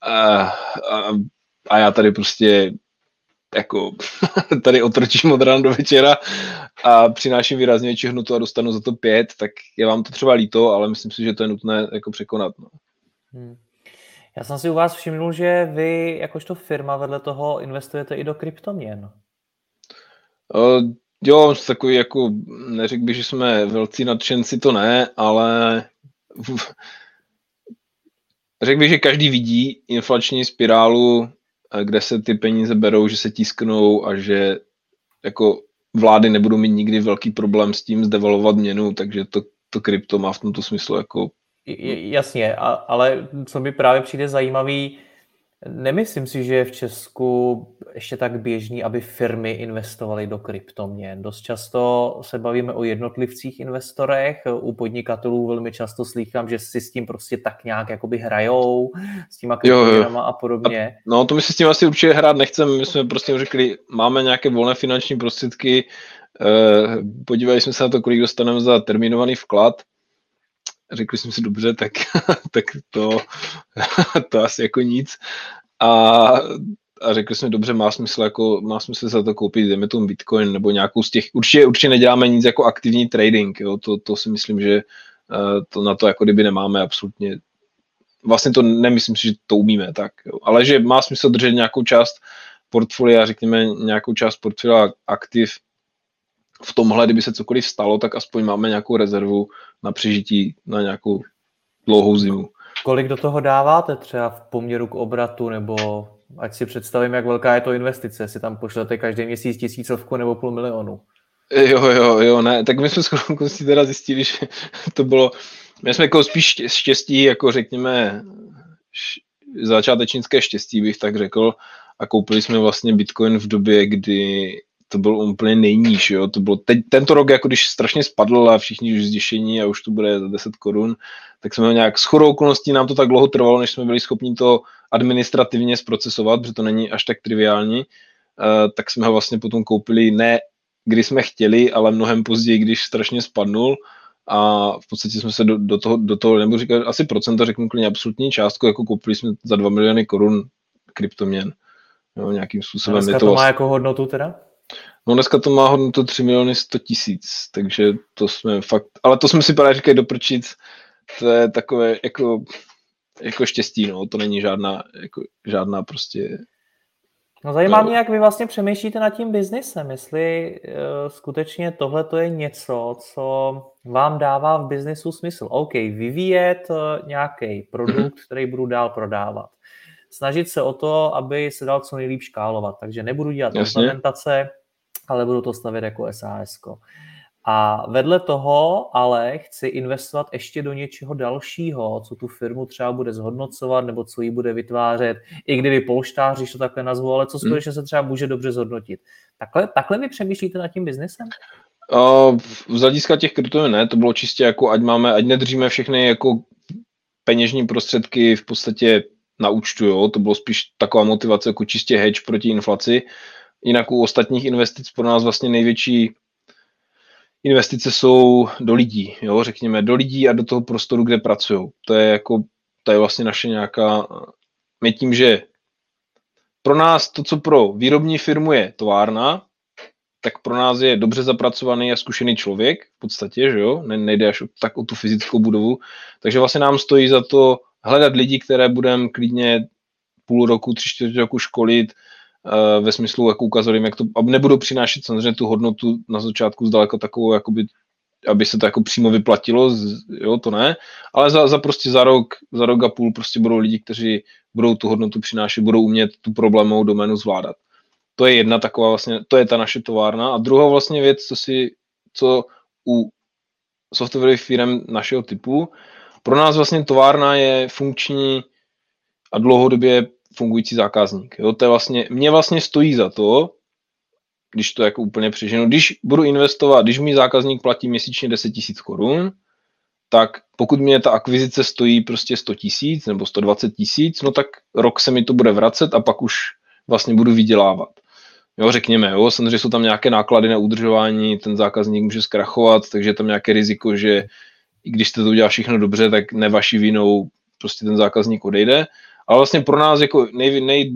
A, a, a já tady prostě jako tady otročím od rána do večera a přináším výrazně větší hnutu a dostanu za to pět, tak je vám to třeba líto, ale myslím si, že to je nutné jako překonat. No. Hmm. Já jsem si u vás všiml, že vy jakožto firma vedle toho investujete i do kryptoměn. Uh, jo, takový jako, neřekl bych, že jsme velcí nadšenci, to ne, ale řekl bych, že každý vidí inflační spirálu, kde se ty peníze berou, že se tisknou a že jako vlády nebudou mít nikdy velký problém s tím zdevalovat měnu, takže to, to krypto má v tomto smyslu jako Jasně, a, ale co mi právě přijde zajímavý, nemyslím si, že je v Česku ještě tak běžný, aby firmy investovaly do kryptoměn. Dost často se bavíme o jednotlivcích investorech, u podnikatelů velmi často slýchám, že si s tím prostě tak nějak jakoby hrajou, s těma kryptoměnama a podobně. A, no to my si s tím asi určitě hrát nechceme, my jsme prostě řekli, máme nějaké volné finanční prostředky, eh, podívali jsme se na to, kolik dostaneme za terminovaný vklad, řekli jsme si dobře, tak, tak to, to asi jako nic. A, a řekli jsme, dobře, má smysl, jako, má smysl za to koupit, jdeme tomu Bitcoin nebo nějakou z těch, určitě, určitě neděláme nic jako aktivní trading, jo, to, to si myslím, že uh, to na to jako kdyby nemáme absolutně, vlastně to nemyslím si, že to umíme tak, jo, ale že má smysl držet nějakou část portfolia, řekněme nějakou část portfolia aktiv v tomhle, kdyby se cokoliv stalo, tak aspoň máme nějakou rezervu na přežití na nějakou dlouhou zimu. Kolik do toho dáváte třeba v poměru k obratu, nebo ať si představím, jak velká je to investice, si tam pošlete každý měsíc tisícovku nebo půl milionu? Jo, jo, jo, ne, tak my jsme s teda zjistili, že to bylo, my jsme jako spíš štěstí, jako řekněme, začátečnické štěstí bych tak řekl, a koupili jsme vlastně Bitcoin v době, kdy to byl úplně nejníž, jo, to bylo teď, tento rok, jako když strašně spadl a všichni už zděšení a už to bude za 10 korun, tak jsme nějak s chorou okolností nám to tak dlouho trvalo, než jsme byli schopni to administrativně zprocesovat, protože to není až tak triviální, uh, tak jsme ho vlastně potom koupili ne kdy jsme chtěli, ale mnohem později, když strašně spadnul a v podstatě jsme se do, do toho, do toho nebo říkat asi procenta, řeknu klidně absolutní částku, jako koupili jsme za 2 miliony korun kryptoměn. Jo, nějakým způsobem. A dneska je to, to má vlastně... jako hodnotu teda? No dneska to má hodnotu 3 miliony 100 tisíc, takže to jsme fakt, ale to jsme si právě říkali doprčit, to je takové jako, jako štěstí, no, to není žádná, jako, žádná prostě No zajímá mě, jak vy vlastně přemýšlíte nad tím biznisem, jestli uh, skutečně tohle to je něco, co vám dává v biznisu smysl. OK, vyvíjet uh, nějaký produkt, mm-hmm. který budu dál prodávat. Snažit se o to, aby se dal co nejlíp škálovat. Takže nebudu dělat implementace, ale budu to stavět jako SAS. A vedle toho ale chci investovat ještě do něčeho dalšího, co tu firmu třeba bude zhodnocovat nebo co ji bude vytvářet, i kdyby polštář, když to takhle nazvu, ale co hmm. skutečně se třeba může dobře zhodnotit. Takhle, takhle vy přemýšlíte nad tím biznesem? Uh, z hlediska těch kryptoměn ne, to bylo čistě jako, ať máme, ať nedržíme všechny jako peněžní prostředky v podstatě na účtu, jo? to bylo spíš taková motivace jako čistě hedge proti inflaci, Jinak u ostatních investic pro nás vlastně největší investice jsou do lidí, jo, řekněme, do lidí a do toho prostoru, kde pracují. To je jako, to je vlastně naše nějaká, my tím, že pro nás to, co pro výrobní firmu je továrna, tak pro nás je dobře zapracovaný a zkušený člověk v podstatě, že jo, ne, nejde až tak o tu fyzickou budovu, takže vlastně nám stojí za to hledat lidi, které budeme klidně půl roku, tři čtvrtě roku školit, ve smyslu, jako ukázali jak to, aby nebudou přinášet samozřejmě tu hodnotu na začátku zdaleko takovou, jakoby, aby se to jako přímo vyplatilo, jo, to ne, ale za, za prostě za rok, za rok a půl prostě budou lidi, kteří budou tu hodnotu přinášet, budou umět tu problémovou doménu zvládat. To je jedna taková vlastně, to je ta naše továrna. A druhá vlastně věc, co si, co u softwarových firm našeho typu, pro nás vlastně továrna je funkční a dlouhodobě fungující zákazník. Jo, to je vlastně, mě vlastně stojí za to, když to jako úplně přeženu, když budu investovat, když mi zákazník platí měsíčně 10 000 korun, tak pokud mě ta akvizice stojí prostě 100 tisíc nebo 120 tisíc, no tak rok se mi to bude vracet a pak už vlastně budu vydělávat. Jo, řekněme, jo, samozřejmě jsou tam nějaké náklady na udržování, ten zákazník může zkrachovat, takže je tam nějaké riziko, že i když jste to udělal všechno dobře, tak ne vaší vinou prostě ten zákazník odejde. Ale vlastně pro nás jako nej, nej,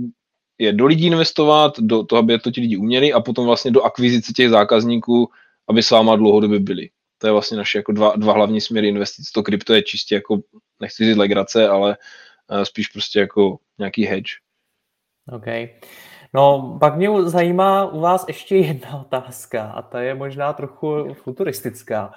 je do lidí investovat, do toho, aby to ti lidi uměli a potom vlastně do akvizice těch zákazníků, aby s váma dlouhodobě byli. To je vlastně naše jako dva, dva hlavní směry investic. To krypto je čistě jako, nechci říct legrace, ale uh, spíš prostě jako nějaký hedge. OK. No, pak mě zajímá u vás ještě jedna otázka a ta je možná trochu futuristická.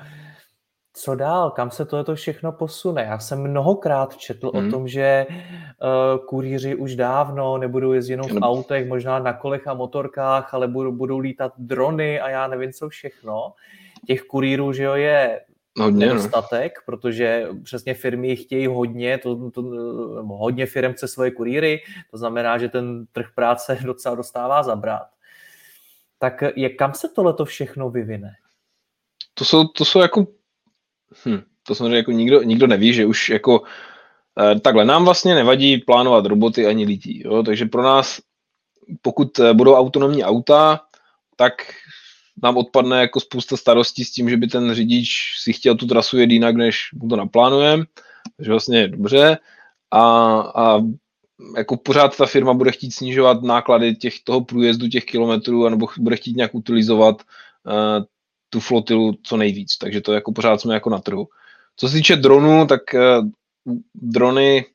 Co dál? Kam se tohle všechno posune? Já jsem mnohokrát četl hmm. o tom, že uh, kurýři už dávno nebudou jezdit jenom v autech, možná na kolech a motorkách, ale budou, budou lítat drony a já nevím co všechno. Těch kurýrů, že jo, je hodně, no. nedostatek, no. protože přesně firmy chtějí hodně, to, to, hodně firm chce svoje kurýry, to znamená, že ten trh práce docela dostává zabrat. Tak je, kam se tohleto všechno vyvine? To jsou, to jsou jako, hm, to samozřejmě jako nikdo, nikdo neví, že už jako eh, takhle, nám vlastně nevadí plánovat roboty ani lidí, jo? takže pro nás, pokud eh, budou autonomní auta, tak nám odpadne jako spousta starostí s tím, že by ten řidič si chtěl tu trasu jet jinak, než mu to naplánujeme, takže vlastně dobře a, a jako pořád ta firma bude chtít snižovat náklady těch, toho průjezdu těch kilometrů, anebo bude chtít nějak utilizovat uh, tu flotilu co nejvíc, takže to jako pořád jsme jako na trhu. Co se týče dronů, tak uh, drony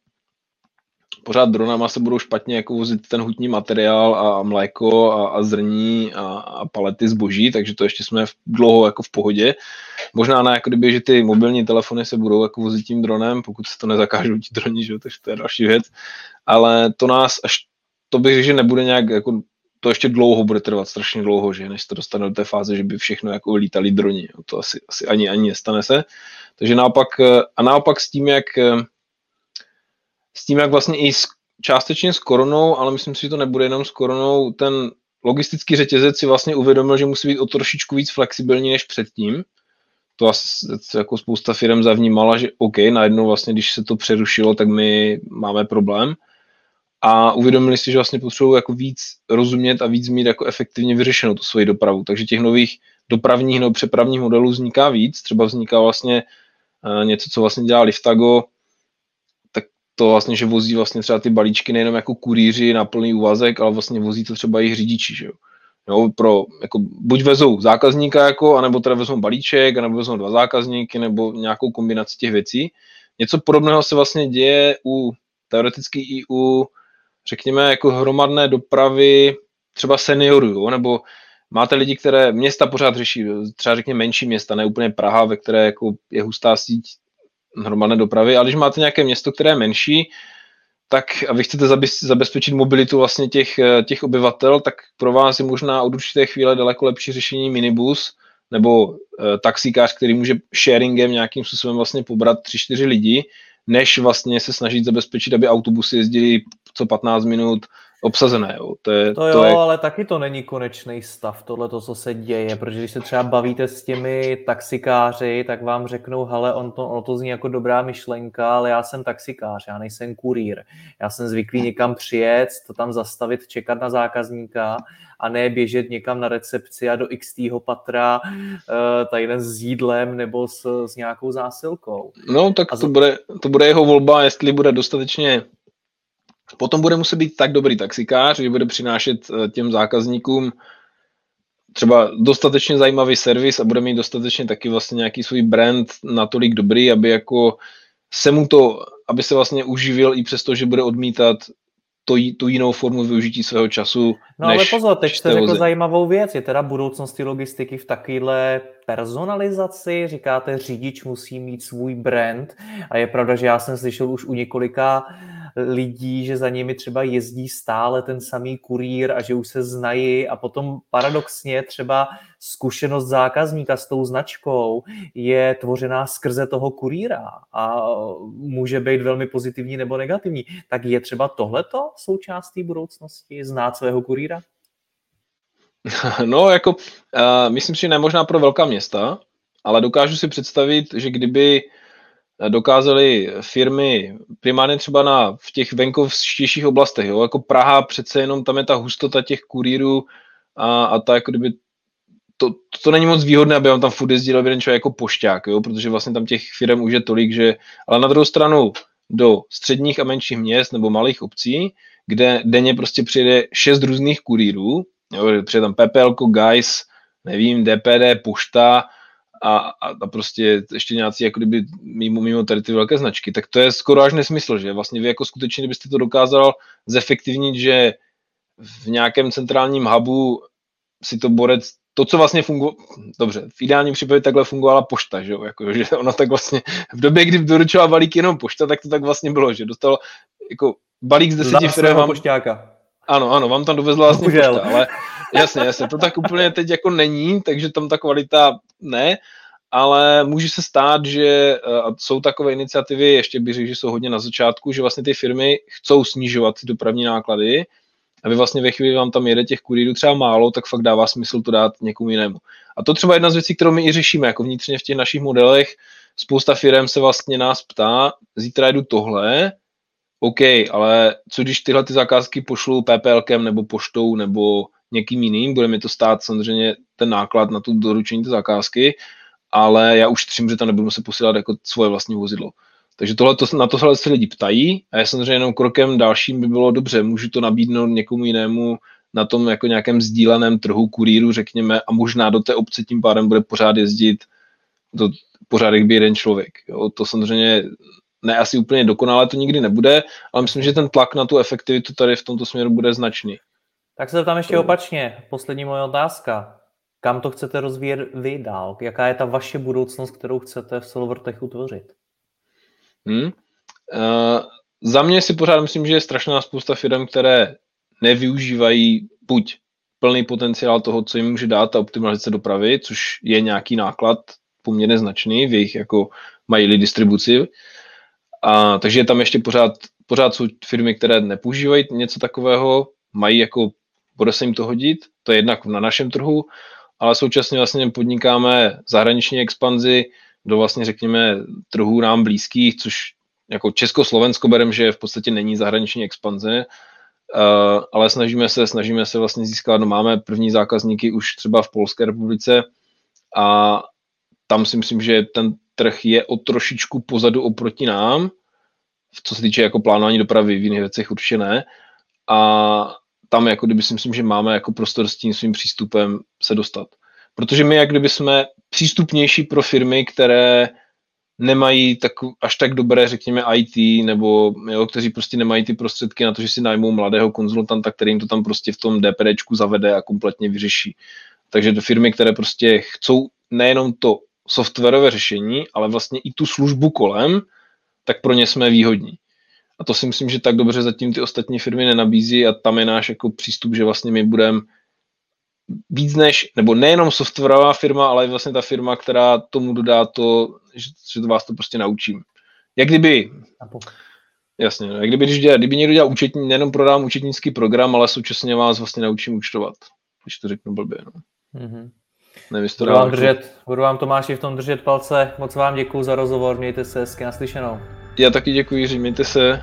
pořád dronama se budou špatně jako vozit ten hutní materiál a mléko a, a zrní a, a palety zboží, takže to ještě jsme v, dlouho jako v pohodě. Možná na jako kdyby, že ty mobilní telefony se budou jako vozit tím dronem, pokud se to nezakážou ti droni, že? takže to je další věc. Ale to nás až, to bych řekl, že nebude nějak jako to ještě dlouho bude trvat, strašně dlouho, že než to dostane do té fáze, že by všechno jako lítali droni. To asi, asi ani, ani nestane se. Takže naopak, a naopak s tím, jak s tím, jak vlastně i s, částečně s koronou, ale myslím si, že to nebude jenom s koronou, ten logistický řetězec si vlastně uvědomil, že musí být o trošičku víc flexibilní než předtím. To asi jako spousta firm zavnímala, že OK, najednou vlastně, když se to přerušilo, tak my máme problém. A uvědomili si, že vlastně potřebují jako víc rozumět a víc mít jako efektivně vyřešenou tu svoji dopravu. Takže těch nových dopravních nebo přepravních modelů vzniká víc. Třeba vzniká vlastně uh, něco, co vlastně dělá Liftago, to vlastně, že vozí vlastně třeba ty balíčky nejenom jako kurýři na plný úvazek, ale vlastně vozí to třeba i řidiči, že jo. Jo, pro, jako, buď vezou zákazníka, jako, anebo teda vezou balíček, anebo vezou dva zákazníky, nebo nějakou kombinaci těch věcí. Něco podobného se vlastně děje u, teoreticky i u, řekněme, jako hromadné dopravy třeba seniorů, jo, nebo máte lidi, které města pořád řeší, třeba řekněme menší města, ne úplně Praha, ve které jako je hustá síť hromadné dopravy, ale když máte nějaké město, které je menší, tak a vy chcete zabezpečit mobilitu vlastně těch, těch obyvatel, tak pro vás je možná od určité chvíle daleko lepší řešení minibus nebo uh, taxikář, který může sharingem nějakým způsobem vlastně pobrat 3-4 lidi, než vlastně se snažit zabezpečit, aby autobusy jezdili co 15 minut obsazené. Jo. To, je, to jo, to je... ale taky to není konečný stav, tohle to, co se děje, protože když se třeba bavíte s těmi taxikáři, tak vám řeknou, hele, on to, on to zní jako dobrá myšlenka, ale já jsem taxikář, já nejsem kurýr. Já jsem zvyklý někam přijet, to tam zastavit, čekat na zákazníka a ne běžet někam na recepci a do x patra uh, tady s jídlem nebo s, s nějakou zásilkou. No, tak a to, bude, to bude jeho volba, jestli bude dostatečně Potom bude muset být tak dobrý taxikář, že bude přinášet eh, těm zákazníkům třeba dostatečně zajímavý servis a bude mít dostatečně taky vlastně nějaký svůj brand natolik dobrý, aby jako se mu to, aby se vlastně uživil i přesto, že bude odmítat to, tu jinou formu využití svého času. No ale pozor, teď jste řekl zajímavou věc, je teda budoucnosti logistiky v takovéhle personalizaci, říkáte, řidič musí mít svůj brand a je pravda, že já jsem slyšel už u několika lidí, že za nimi třeba jezdí stále ten samý kurýr a že už se znají a potom paradoxně třeba zkušenost zákazníka s tou značkou je tvořená skrze toho kurýra a může být velmi pozitivní nebo negativní. Tak je třeba tohleto součástí budoucnosti, znát svého kurýra? No, jako uh, myslím si, že ne možná pro velká města, ale dokážu si představit, že kdyby dokázaly firmy primárně třeba na, v těch venkovštějších oblastech, jo, jako Praha přece jenom tam je ta hustota těch kurýrů a, a ta jako kdyby to, to, není moc výhodné, aby vám tam furt jezdil jeden člověk jako pošťák, jo? protože vlastně tam těch firm už je tolik, že, ale na druhou stranu do středních a menších měst nebo malých obcí, kde denně prostě přijede šest různých kurýrů, jo? přijede tam PPL, Guys, nevím, DPD, Pošta a, a, prostě ještě nějací jako kdyby mimo, mimo tady ty velké značky, tak to je skoro až nesmysl, že vlastně vy jako skutečně, kdybyste to dokázal zefektivnit, že v nějakém centrálním hubu si to borec to, co vlastně fungovalo, dobře, v ideálním případě takhle fungovala pošta, že jo, jako, že ona tak vlastně, v době, kdy doručovala balík jenom pošta, tak to tak vlastně bylo, že dostal jako balík z deseti firm. Vám, pošťáka. Ano, ano, vám tam dovezla vlastně pošta, ale jasně, jasně, to tak úplně teď jako není, takže tam ta kvalita ne, ale může se stát, že uh, jsou takové iniciativy, ještě bych řekl, že jsou hodně na začátku, že vlastně ty firmy chcou snižovat ty dopravní náklady, a vy vlastně ve chvíli vám tam jede těch kurýrů třeba málo, tak fakt dává smysl to dát někomu jinému. A to třeba jedna z věcí, kterou my i řešíme, jako vnitřně v těch našich modelech, spousta firm se vlastně nás ptá, zítra jedu tohle, OK, ale co když tyhle ty zakázky pošlu PPLkem nebo poštou nebo někým jiným, bude mi to stát samozřejmě ten náklad na tu doručení té zakázky, ale já už třím, že tam nebudu se posílat jako svoje vlastní vozidlo. Takže tohle, to, na tohle se lidi ptají a já samozřejmě jenom krokem dalším by bylo dobře, můžu to nabídnout někomu jinému na tom jako nějakém sdíleném trhu kurýru, řekněme, a možná do té obce tím pádem bude pořád jezdit do, pořád by jeden člověk. Jo. To samozřejmě ne asi úplně dokonale to nikdy nebude, ale myslím, že ten tlak na tu efektivitu tady v tomto směru bude značný. Tak se tam ještě opačně. Poslední moje otázka. Kam to chcete rozvíjet vy dál? Jaká je ta vaše budoucnost, kterou chcete v Silvertechu tvořit? Hmm. Uh, za mě si pořád myslím, že je strašná spousta firm, které nevyužívají buď plný potenciál toho, co jim může dát ta optimalizace dopravy, což je nějaký náklad poměrně značný v jejich jako mají distribuci. A, takže je tam ještě pořád, pořád jsou firmy, které nepoužívají něco takového, mají jako, bude se jim to hodit, to je jednak na našem trhu, ale současně vlastně podnikáme zahraniční expanzi, do vlastně řekněme trhů nám blízkých, což jako Česko-Slovensko berem, že v podstatě není zahraniční expanze, uh, ale snažíme se, snažíme se vlastně získat, no máme první zákazníky už třeba v Polské republice a tam si myslím, že ten trh je o trošičku pozadu oproti nám, co se týče jako plánování dopravy, v jiných věcech určitě ne. A tam jako kdyby si myslím, že máme jako prostor s tím svým přístupem se dostat. Protože my jak kdyby jsme přístupnější pro firmy, které nemají tak, až tak dobré, řekněme, IT, nebo jo, kteří prostě nemají ty prostředky na to, že si najmou mladého konzultanta, který jim to tam prostě v tom DPDčku zavede a kompletně vyřeší. Takže do firmy, které prostě chcou nejenom to softwarové řešení, ale vlastně i tu službu kolem, tak pro ně jsme výhodní. A to si myslím, že tak dobře zatím ty ostatní firmy nenabízí a tam je náš jako přístup, že vlastně my budeme víc než, nebo nejenom softwarová firma, ale vlastně ta firma, která tomu dodá to, že, že to vás to prostě naučím. Jak kdyby, jasně, no, jak kdyby, když dělá, kdyby někdo dělal účetní, nejenom prodám účetnický program, ale současně vás vlastně naučím účtovat, když to řeknu blbě. No. Mm-hmm. Nevím, budu, vám držet, budu vám Tomáši v tom držet palce. Moc vám děkuji za rozhovor, mějte se hezky naslyšenou. Já taky děkuji, Jiří, mějte se.